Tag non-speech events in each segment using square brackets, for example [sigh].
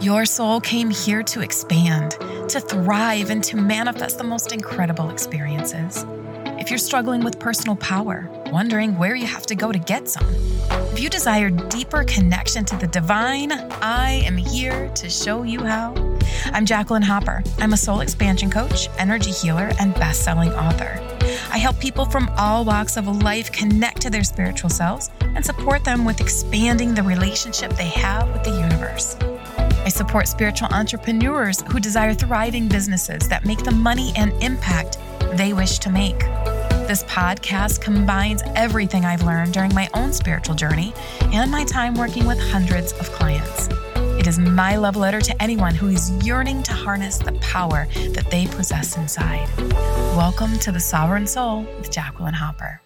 Your soul came here to expand, to thrive, and to manifest the most incredible experiences. If you're struggling with personal power, wondering where you have to go to get some, if you desire deeper connection to the divine, I am here to show you how. I'm Jacqueline Hopper. I'm a soul expansion coach, energy healer, and best selling author. I help people from all walks of life connect to their spiritual selves and support them with expanding the relationship they have with the universe. I support spiritual entrepreneurs who desire thriving businesses that make the money and impact they wish to make. This podcast combines everything I've learned during my own spiritual journey and my time working with hundreds of clients. It is my love letter to anyone who is yearning to harness the power that they possess inside. Welcome to the Sovereign Soul with Jacqueline Hopper.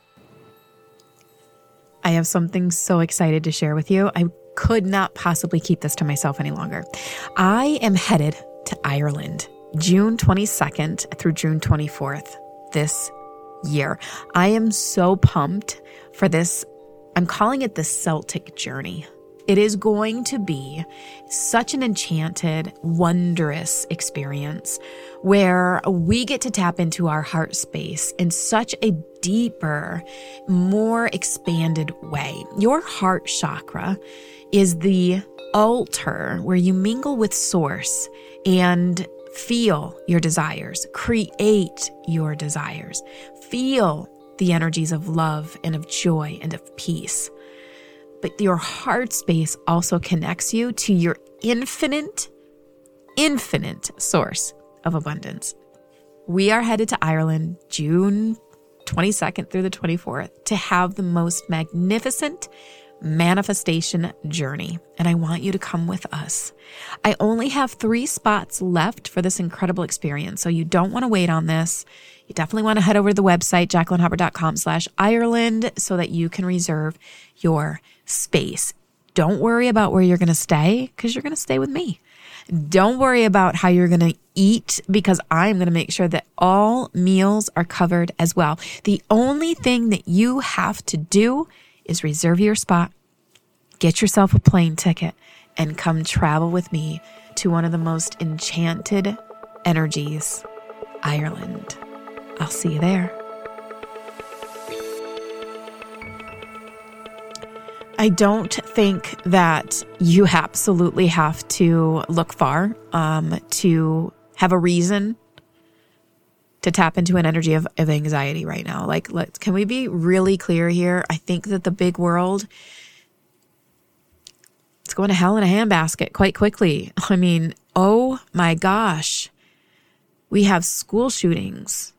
I have something so excited to share with you. I could not possibly keep this to myself any longer. I am headed to Ireland June 22nd through June 24th this year. I am so pumped for this. I'm calling it the Celtic journey. It is going to be such an enchanted, wondrous experience where we get to tap into our heart space in such a deeper, more expanded way. Your heart chakra is the altar where you mingle with source and feel your desires, create your desires, feel the energies of love and of joy and of peace. But your heart space also connects you to your infinite, infinite source of abundance. We are headed to Ireland June 22nd through the 24th to have the most magnificent manifestation journey, and I want you to come with us. I only have three spots left for this incredible experience, so you don't want to wait on this. You definitely want to head over to the website, jacquelinehopper.com slash Ireland, so that you can reserve your space. Don't worry about where you're going to stay because you're going to stay with me. Don't worry about how you're going to eat because I'm going to make sure that all meals are covered as well. The only thing that you have to do is reserve your spot, get yourself a plane ticket, and come travel with me to one of the most enchanted energies, Ireland. I'll see you there. I don't think that you absolutely have to look far um, to have a reason to tap into an energy of, of anxiety right now. Like, let's, can we be really clear here? I think that the big world, it's going to hell in a handbasket quite quickly. [laughs] I mean, oh my gosh. We have school shootings.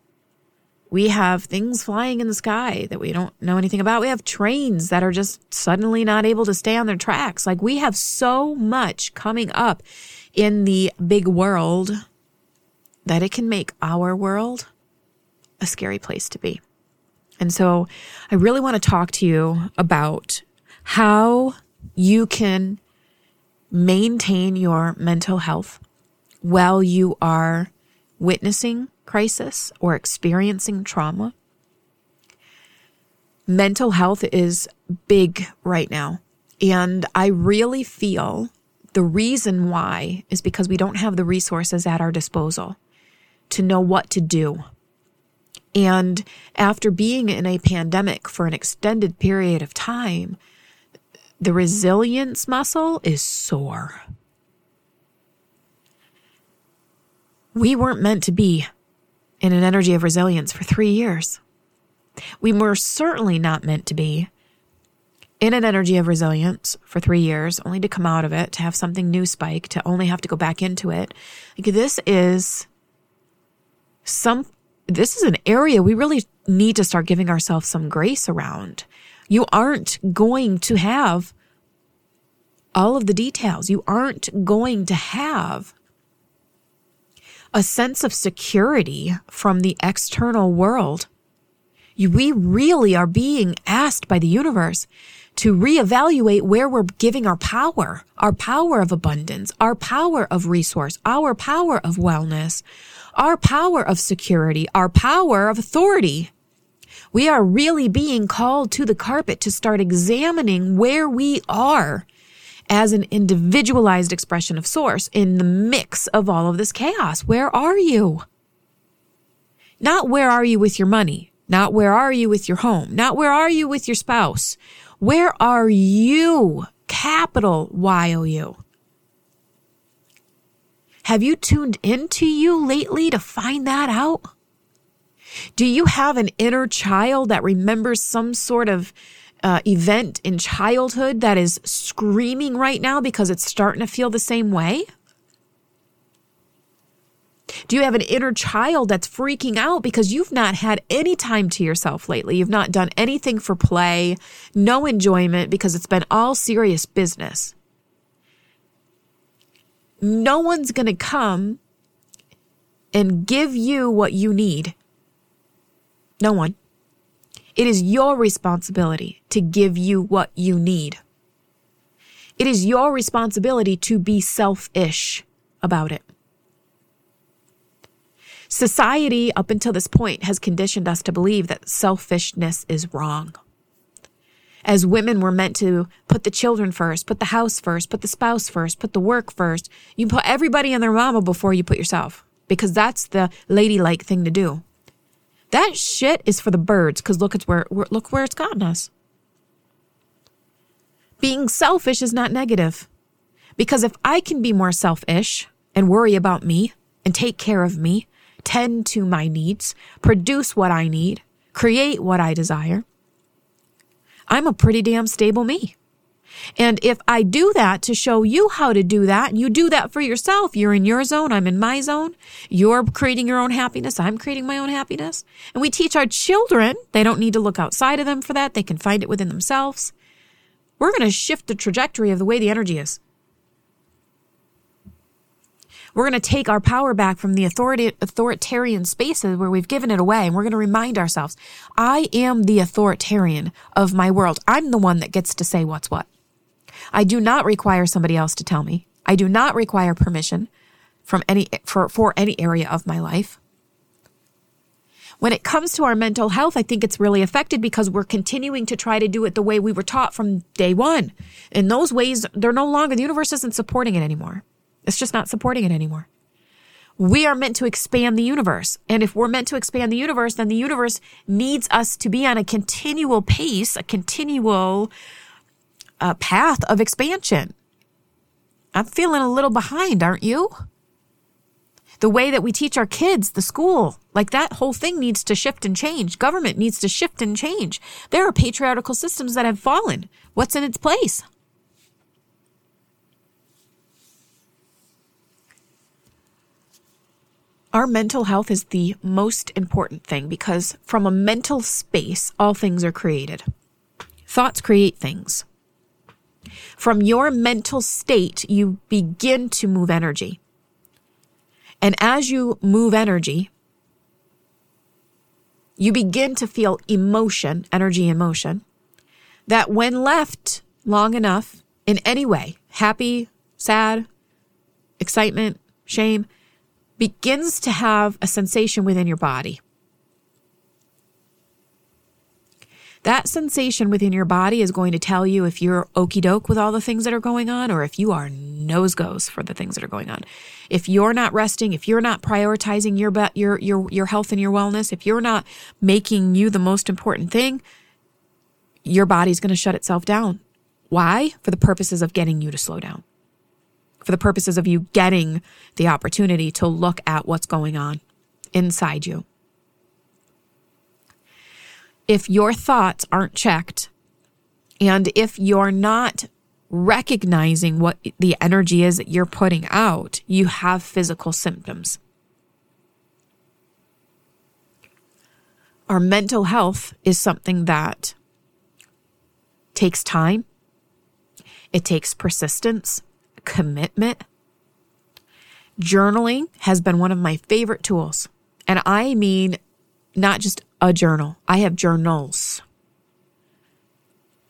We have things flying in the sky that we don't know anything about. We have trains that are just suddenly not able to stay on their tracks. Like we have so much coming up in the big world that it can make our world a scary place to be. And so I really want to talk to you about how you can maintain your mental health while you are witnessing crisis or experiencing trauma. Mental health is big right now. And I really feel the reason why is because we don't have the resources at our disposal to know what to do. And after being in a pandemic for an extended period of time, the resilience muscle is sore. We weren't meant to be in an energy of resilience for three years. We were certainly not meant to be in an energy of resilience for three years, only to come out of it, to have something new spike, to only have to go back into it. Like this is some this is an area we really need to start giving ourselves some grace around. You aren't going to have all of the details. You aren't going to have a sense of security from the external world. We really are being asked by the universe to reevaluate where we're giving our power, our power of abundance, our power of resource, our power of wellness, our power of security, our power of authority. We are really being called to the carpet to start examining where we are as an individualized expression of source in the mix of all of this chaos. Where are you? Not where are you with your money? Not where are you with your home? Not where are you with your spouse? Where are you? Capital Y O U. Have you tuned into you lately to find that out? Do you have an inner child that remembers some sort of uh, event in childhood that is screaming right now because it's starting to feel the same way? Do you have an inner child that's freaking out because you've not had any time to yourself lately? You've not done anything for play, no enjoyment because it's been all serious business. No one's going to come and give you what you need. No one. It is your responsibility to give you what you need. It is your responsibility to be selfish about it. Society, up until this point, has conditioned us to believe that selfishness is wrong. As women, we're meant to put the children first, put the house first, put the spouse first, put the work first. You put everybody and their mama before you put yourself because that's the ladylike thing to do. That shit is for the birds because look, it's where, look where it's gotten us. Being selfish is not negative because if I can be more selfish and worry about me and take care of me, tend to my needs, produce what I need, create what I desire, I'm a pretty damn stable me. And if I do that to show you how to do that, you do that for yourself, you're in your zone, I'm in my zone. You're creating your own happiness, I'm creating my own happiness. And we teach our children, they don't need to look outside of them for that, they can find it within themselves. We're going to shift the trajectory of the way the energy is. We're going to take our power back from the authoritarian spaces where we've given it away. And we're going to remind ourselves, I am the authoritarian of my world. I'm the one that gets to say what's what. I do not require somebody else to tell me. I do not require permission from any, for, for any area of my life. When it comes to our mental health, I think it's really affected because we're continuing to try to do it the way we were taught from day one. In those ways, they're no longer, the universe isn't supporting it anymore. It's just not supporting it anymore. We are meant to expand the universe. And if we're meant to expand the universe, then the universe needs us to be on a continual pace, a continual uh, path of expansion. I'm feeling a little behind, aren't you? The way that we teach our kids, the school, like that whole thing needs to shift and change. Government needs to shift and change. There are patriarchal systems that have fallen. What's in its place? Our mental health is the most important thing because from a mental space, all things are created. Thoughts create things. From your mental state, you begin to move energy. And as you move energy, you begin to feel emotion, energy in motion, that when left long enough in any way, happy, sad, excitement, shame, begins to have a sensation within your body. That sensation within your body is going to tell you if you're okey doke with all the things that are going on or if you are nose goes for the things that are going on. If you're not resting, if you're not prioritizing your, your, your, your health and your wellness, if you're not making you the most important thing, your body's going to shut itself down. Why? For the purposes of getting you to slow down for the purposes of you getting the opportunity to look at what's going on inside you. If your thoughts aren't checked, and if you're not recognizing what the energy is that you're putting out, you have physical symptoms. Our mental health is something that takes time, it takes persistence, commitment. Journaling has been one of my favorite tools. And I mean, not just a journal, I have journals.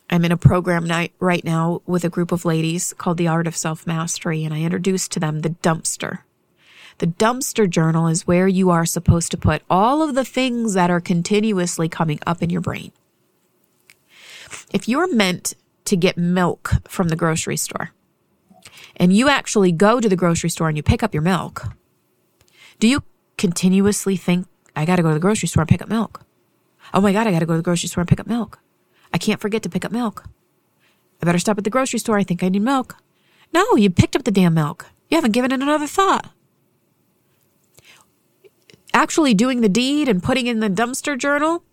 I'm in a program night right now with a group of ladies called The Art of Self Mastery, and I introduced to them the dumpster. The dumpster journal is where you are supposed to put all of the things that are continuously coming up in your brain. If you're meant to get milk from the grocery store, and you actually go to the grocery store and you pick up your milk, do you continuously think, I got to go to the grocery store and pick up milk? Oh my God, I got to go to the grocery store and pick up milk. I can't forget to pick up milk. I better stop at the grocery store. I think I need milk. No, you picked up the damn milk. You haven't given it another thought. Actually doing the deed and putting in the dumpster journal,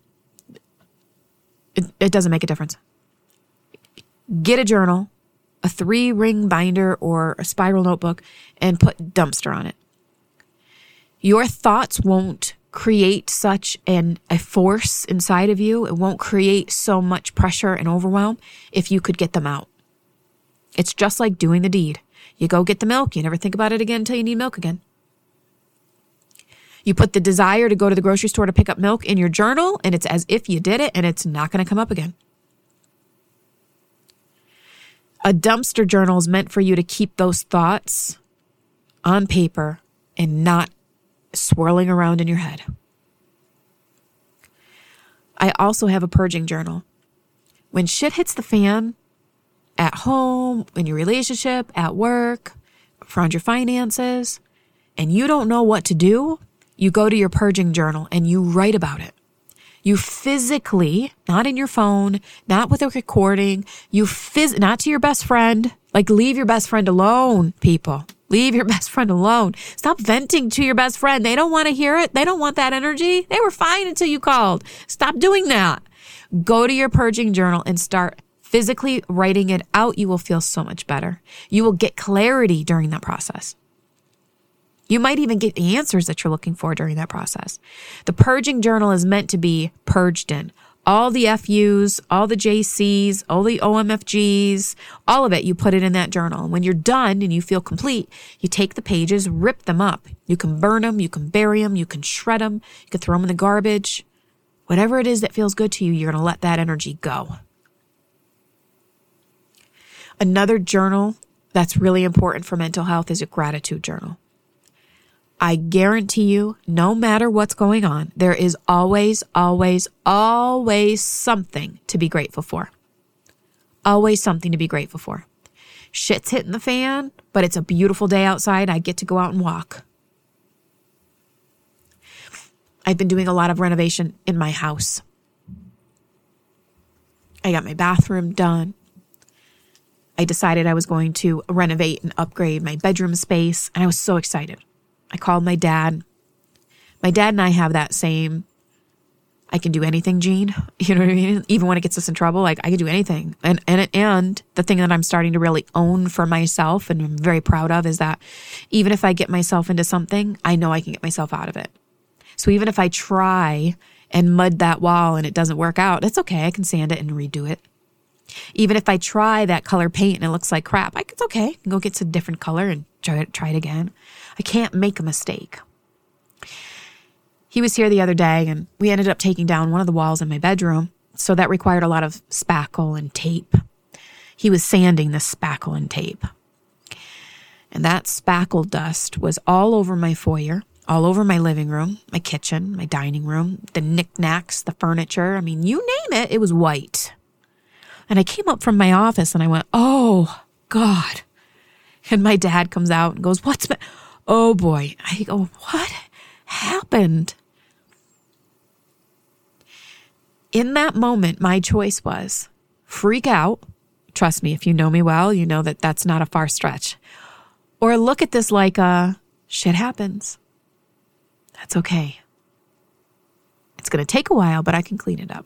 it, it doesn't make a difference. Get a journal, a three ring binder or a spiral notebook, and put dumpster on it. Your thoughts won't create such an a force inside of you. It won't create so much pressure and overwhelm if you could get them out. It's just like doing the deed. You go get the milk, you never think about it again until you need milk again. You put the desire to go to the grocery store to pick up milk in your journal, and it's as if you did it, and it's not going to come up again. A dumpster journal is meant for you to keep those thoughts on paper and not swirling around in your head. I also have a purging journal. When shit hits the fan, at home, in your relationship, at work, around your finances, and you don't know what to do, you go to your purging journal and you write about it. You physically, not in your phone, not with a recording, you phys, not to your best friend. Like leave your best friend alone, people. Leave your [laughs] best friend alone. Stop venting to your best friend. They don't want to hear it. They don't want that energy. They were fine until you called. Stop doing that. Go to your purging journal and start physically writing it out. You will feel so much better. You will get clarity during that process. You might even get the answers that you're looking for during that process. The purging journal is meant to be purged in. All the FUs, all the JCs, all the OMFGs, all of it, you put it in that journal. When you're done and you feel complete, you take the pages, rip them up. You can burn them, you can bury them, you can shred them, you can throw them in the garbage. Whatever it is that feels good to you, you're going to let that energy go. Another journal that's really important for mental health is a gratitude journal. I guarantee you, no matter what's going on, there is always, always, always something to be grateful for. Always something to be grateful for. Shit's hitting the fan, but it's a beautiful day outside. I get to go out and walk. I've been doing a lot of renovation in my house. I got my bathroom done. I decided I was going to renovate and upgrade my bedroom space, and I was so excited. I called my dad. My dad and I have that same I can do anything gene. [laughs] You know what I mean? Even when it gets us in trouble, like I can do anything. And and and the thing that I'm starting to really own for myself and I'm very proud of is that even if I get myself into something, I know I can get myself out of it. So even if I try and mud that wall and it doesn't work out, it's okay. I can sand it and redo it. Even if I try that color paint and it looks like crap, I, it's okay. I can go get some different color and try it, try it again. I can't make a mistake. He was here the other day and we ended up taking down one of the walls in my bedroom. So that required a lot of spackle and tape. He was sanding the spackle and tape. And that spackle dust was all over my foyer, all over my living room, my kitchen, my dining room, the knickknacks, the furniture. I mean, you name it, it was white. And I came up from my office and I went, Oh God. And my dad comes out and goes, What's, ma-? oh boy. I go, What happened? In that moment, my choice was freak out. Trust me, if you know me well, you know that that's not a far stretch. Or look at this like a shit happens. That's okay. It's going to take a while, but I can clean it up.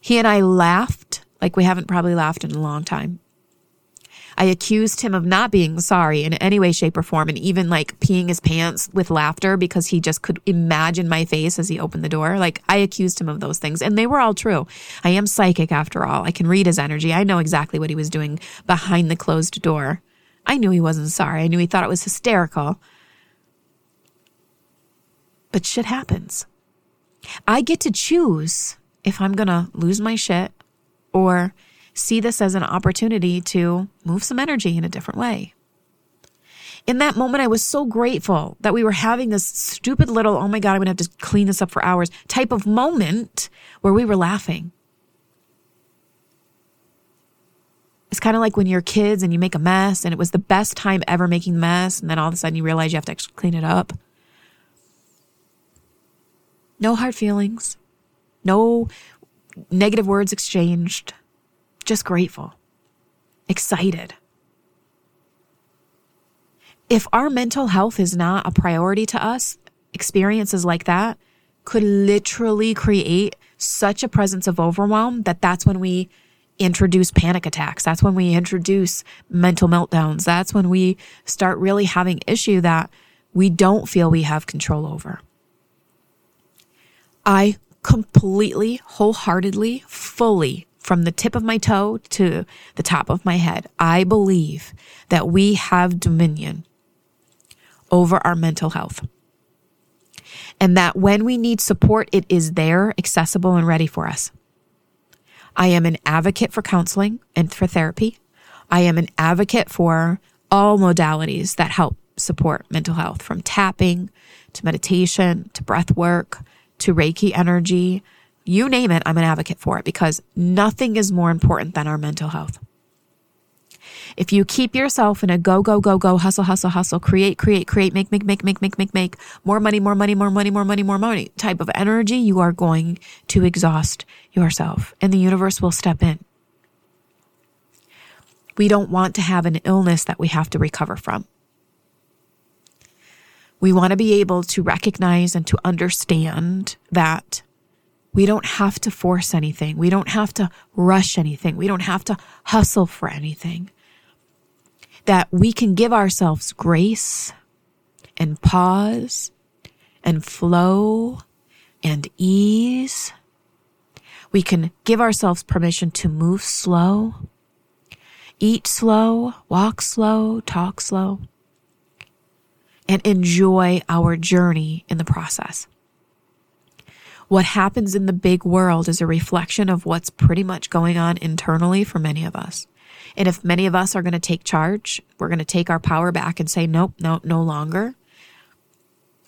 He and I laughed like we haven't probably laughed in a long time. I accused him of not being sorry in any way, shape, or form, and even like peeing his pants with laughter because he just could imagine my face as he opened the door. Like I accused him of those things, and they were all true. I am psychic after all. I can read his energy. I know exactly what he was doing behind the closed door. I knew he wasn't sorry. I knew he thought it was hysterical. But shit happens. I get to choose if I'm going to lose my shit or see this as an opportunity to move some energy in a different way. In that moment, I was so grateful that we were having this stupid little, oh my God, I'm going to have to clean this up for hours type of moment where we were laughing. It's kind of like when you're kids and you make a mess and it was the best time ever making the mess. And then all of a sudden you realize you have to actually clean it up. No hard feelings, no negative words exchanged, just grateful, excited. If our mental health is not a priority to us, experiences like that could literally create such a presence of overwhelm that that's when we introduce panic attacks. That's when we introduce mental meltdowns. That's when we start really having issue that we don't feel we have control over. I completely, wholeheartedly, fully, from the tip of my toe to the top of my head, I believe that we have dominion over our mental health. And that when we need support, it is there, accessible, and ready for us. I am an advocate for counseling and for therapy. I am an advocate for all modalities that help support mental health from tapping to meditation to breath work to Reiki energy. You name it, I'm an advocate for it because nothing is more important than our mental health. If you keep yourself in a go, go, go, go, hustle, hustle, hustle, create, create, create, make, make, make, make, make, make, make, more money, more money, more money, more money, more money type of energy, you are going to exhaust yourself and the universe will step in. We don't want to have an illness that we have to recover from. We want to be able to recognize and to understand that we don't have to force anything. We don't have to rush anything. We don't have to hustle for anything that we can give ourselves grace and pause and flow and ease. We can give ourselves permission to move slow, eat slow, walk slow, talk slow, and enjoy our journey in the process. What happens in the big world is a reflection of what's pretty much going on internally for many of us. And if many of us are going to take charge, we're going to take our power back and say, nope, no, no longer.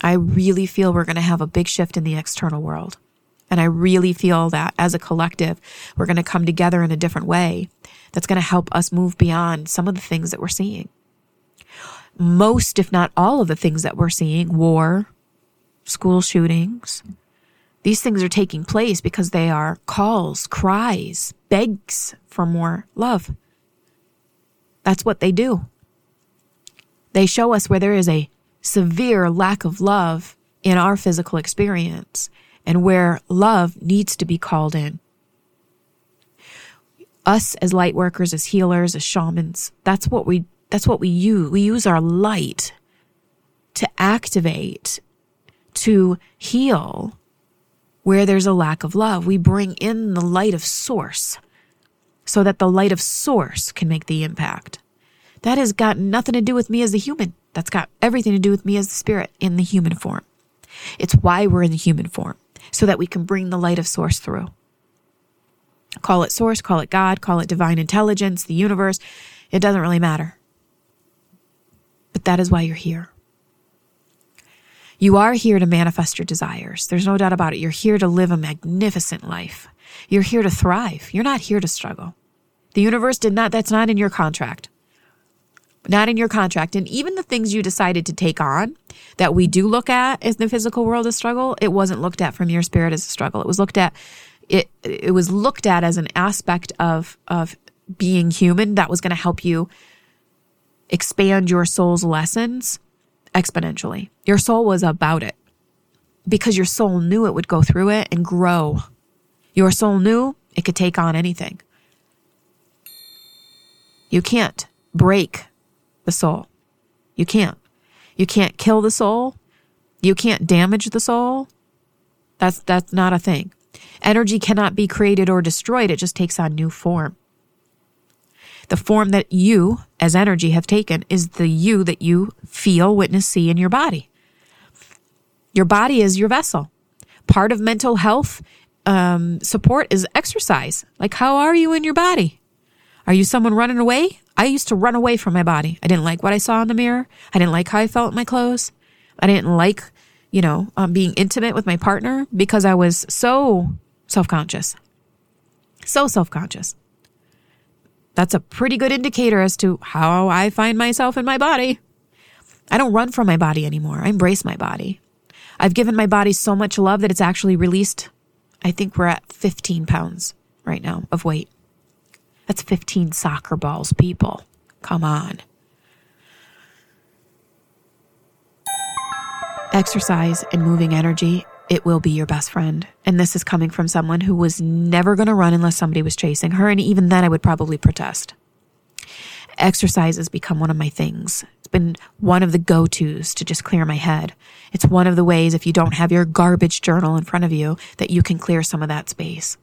I really feel we're going to have a big shift in the external world. And I really feel that as a collective, we're going to come together in a different way that's going to help us move beyond some of the things that we're seeing. Most, if not all of the things that we're seeing, war, school shootings, these things are taking place because they are calls, cries, begs for more love. That's what they do. They show us where there is a severe lack of love in our physical experience and where love needs to be called in. Us as light workers, as healers, as shamans, that's what we that's what we use. We use our light to activate, to heal where there's a lack of love. We bring in the light of source so that the light of source can make the impact. That has got nothing to do with me as a human. That's got everything to do with me as the spirit in the human form. It's why we're in the human form, so that we can bring the light of source through. Call it source, call it God, call it divine intelligence, the universe. It doesn't really matter. But that is why you're here. You are here to manifest your desires. There's no doubt about it. You're here to live a magnificent life. You're here to thrive. You're not here to struggle. The universe did not, that's not in your contract. Not in your contract. And even the things you decided to take on that we do look at as the physical world as struggle, it wasn't looked at from your spirit as a struggle. It was looked at, it, it was looked at as an aspect of, of being human that was going to help you expand your soul's lessons exponentially. Your soul was about it because your soul knew it would go through it and grow your soul knew it could take on anything. You can't break the soul. You can't. You can't kill the soul. You can't damage the soul. That's, that's not a thing. Energy cannot be created or destroyed. It just takes on new form. The form that you, as energy, have taken is the you that you feel, witness, see in your body. Your body is your vessel. Part of mental health um, support is exercise. Like, how are you in your body? Are you someone running away? I used to run away from my body. I didn't like what I saw in the mirror. I didn't like how I felt in my clothes. I didn't like, you know, um, being intimate with my partner because I was so self conscious. So self conscious. That's a pretty good indicator as to how I find myself in my body. I don't run from my body anymore. I embrace my body. I've given my body so much love that it's actually released. I think we're at 15 pounds right now of weight. That's 15 soccer balls, people. Come on. Exercise and moving energy, it will be your best friend. And this is coming from someone who was never going to run unless somebody was chasing her. And even then, I would probably protest. Exercise has become one of my things. It's been one of the go tos to just clear my head. It's one of the ways, if you don't have your garbage journal in front of you, that you can clear some of that space.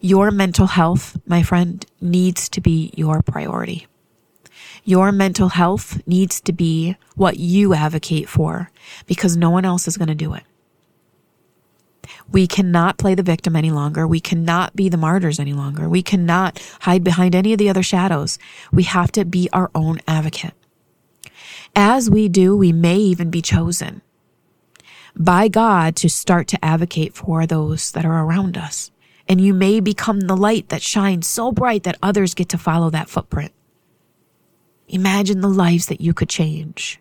Your mental health, my friend, needs to be your priority. Your mental health needs to be what you advocate for because no one else is going to do it. We cannot play the victim any longer. We cannot be the martyrs any longer. We cannot hide behind any of the other shadows. We have to be our own advocate. As we do, we may even be chosen by God to start to advocate for those that are around us. And you may become the light that shines so bright that others get to follow that footprint. Imagine the lives that you could change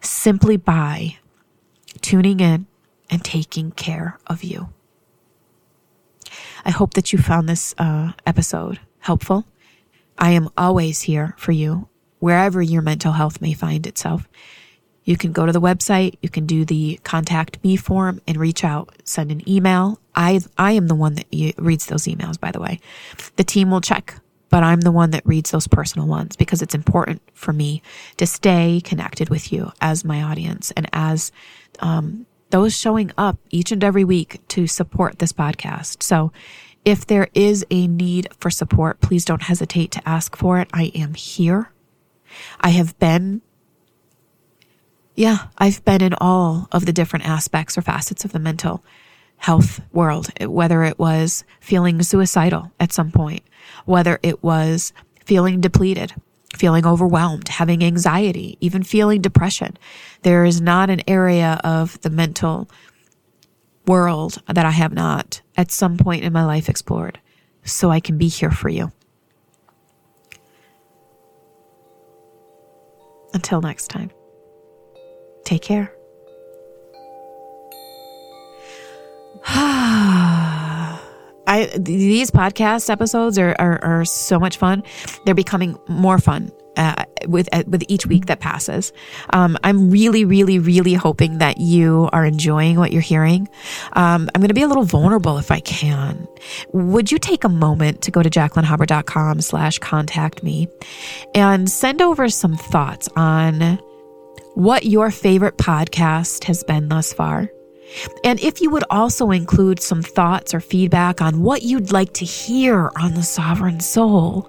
simply by tuning in and taking care of you. I hope that you found this uh, episode helpful. I am always here for you, wherever your mental health may find itself. You can go to the website, you can do the contact me form and reach out, send an email. I, I am the one that reads those emails, by the way. The team will check, but I'm the one that reads those personal ones because it's important for me to stay connected with you as my audience and as um, those showing up each and every week to support this podcast. So if there is a need for support, please don't hesitate to ask for it. I am here. I have been yeah, I've been in all of the different aspects or facets of the mental health world, whether it was feeling suicidal at some point, whether it was feeling depleted, feeling overwhelmed, having anxiety, even feeling depression. There is not an area of the mental world that I have not at some point in my life explored. So I can be here for you. Until next time. Take care. These podcast episodes are, are, are so much fun. They're becoming more fun uh, with uh, with each week that passes. Um, I'm really, really, really hoping that you are enjoying what you're hearing. Um, I'm going to be a little vulnerable if I can. Would you take a moment to go to jacquelinehopper.com slash contact me and send over some thoughts on what your favorite podcast has been thus far. And if you would also include some thoughts or feedback on what you'd like to hear on the sovereign soul,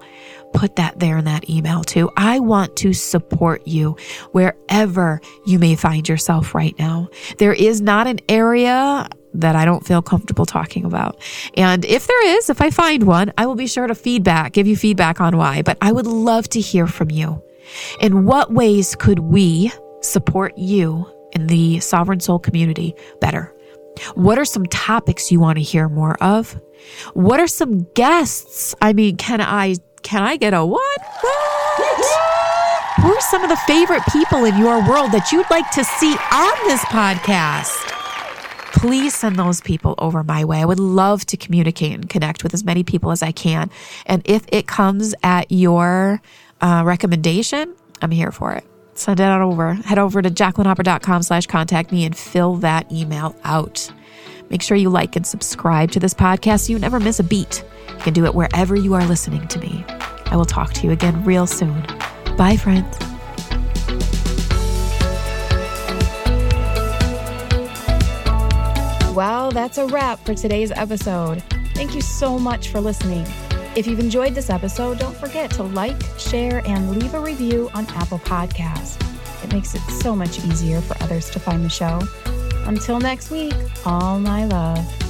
put that there in that email too. I want to support you wherever you may find yourself right now. There is not an area that I don't feel comfortable talking about. And if there is, if I find one, I will be sure to feedback, give you feedback on why, but I would love to hear from you. In what ways could we support you and the Sovereign Soul community better? What are some topics you want to hear more of? What are some guests? I mean, can I can I get a what? What? Who are some of the favorite people in your world that you'd like to see on this podcast? Please send those people over my way. I would love to communicate and connect with as many people as I can. And if it comes at your uh, recommendation, I'm here for it send it on over. Head over to jacquelinehopper.com slash contact me and fill that email out. Make sure you like and subscribe to this podcast so you never miss a beat. You can do it wherever you are listening to me. I will talk to you again real soon. Bye, friends. Well, that's a wrap for today's episode. Thank you so much for listening. If you've enjoyed this episode, don't forget to like, share, and leave a review on Apple Podcasts. It makes it so much easier for others to find the show. Until next week, all my love.